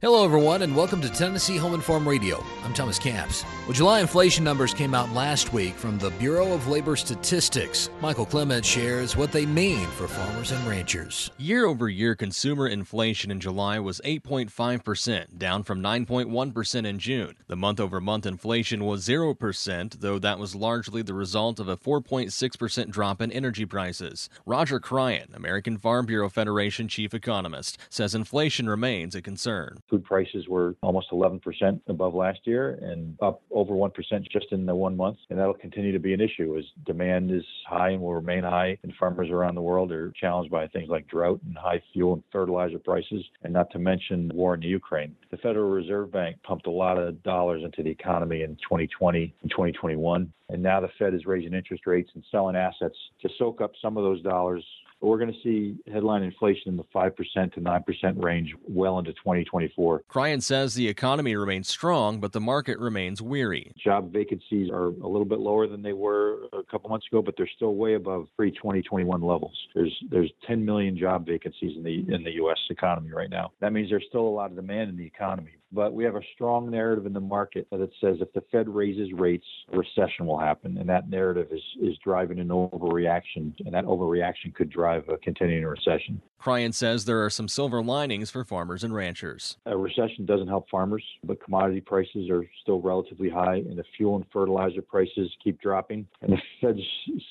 Hello, everyone, and welcome to Tennessee Home and Farm Radio. I'm Thomas Camps. Well, July inflation numbers came out last week from the Bureau of Labor Statistics. Michael Clement shares what they mean for farmers and ranchers. Year over year consumer inflation in July was 8.5%, down from 9.1% in June. The month over month inflation was 0%, though that was largely the result of a 4.6% drop in energy prices. Roger Cryan, American Farm Bureau Federation chief economist, says inflation remains a concern. Food prices were almost 11% above last year and up over 1% just in the one month. And that'll continue to be an issue as demand is high and will remain high. And farmers around the world are challenged by things like drought and high fuel and fertilizer prices, and not to mention war in the Ukraine. The Federal Reserve Bank pumped a lot of dollars into the economy in 2020 and 2021. And now the Fed is raising interest rates and selling assets to soak up some of those dollars we're going to see headline inflation in the 5% to 9% range well into 2024. Cryan says the economy remains strong, but the market remains weary. Job vacancies are a little bit lower than they were a couple months ago, but they're still way above pre-2021 levels. There's there's 10 million job vacancies in the in the U.S. economy right now. That means there's still a lot of demand in the economy. But we have a strong narrative in the market that says if the Fed raises rates, a recession will happen. And that narrative is, is driving an overreaction, and that overreaction could drive a continuing recession. Cryan says there are some silver linings for farmers and ranchers. A recession doesn't help farmers, but commodity prices are still relatively high, and the fuel and fertilizer prices keep dropping. And the Fed's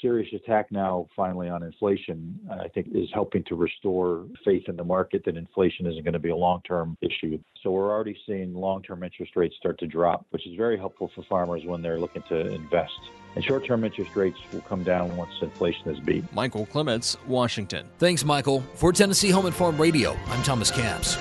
serious attack now, finally, on inflation, I think, is helping to restore faith in the market that inflation isn't going to be a long term issue. So we're already seeing long term interest rates start to drop, which is very helpful for farmers when they're looking to invest. And short term interest rates will come down once inflation is beat. Michael Clements, Washington. Thanks, Michael. For Tennessee Home and Farm Radio, I'm Thomas Camps.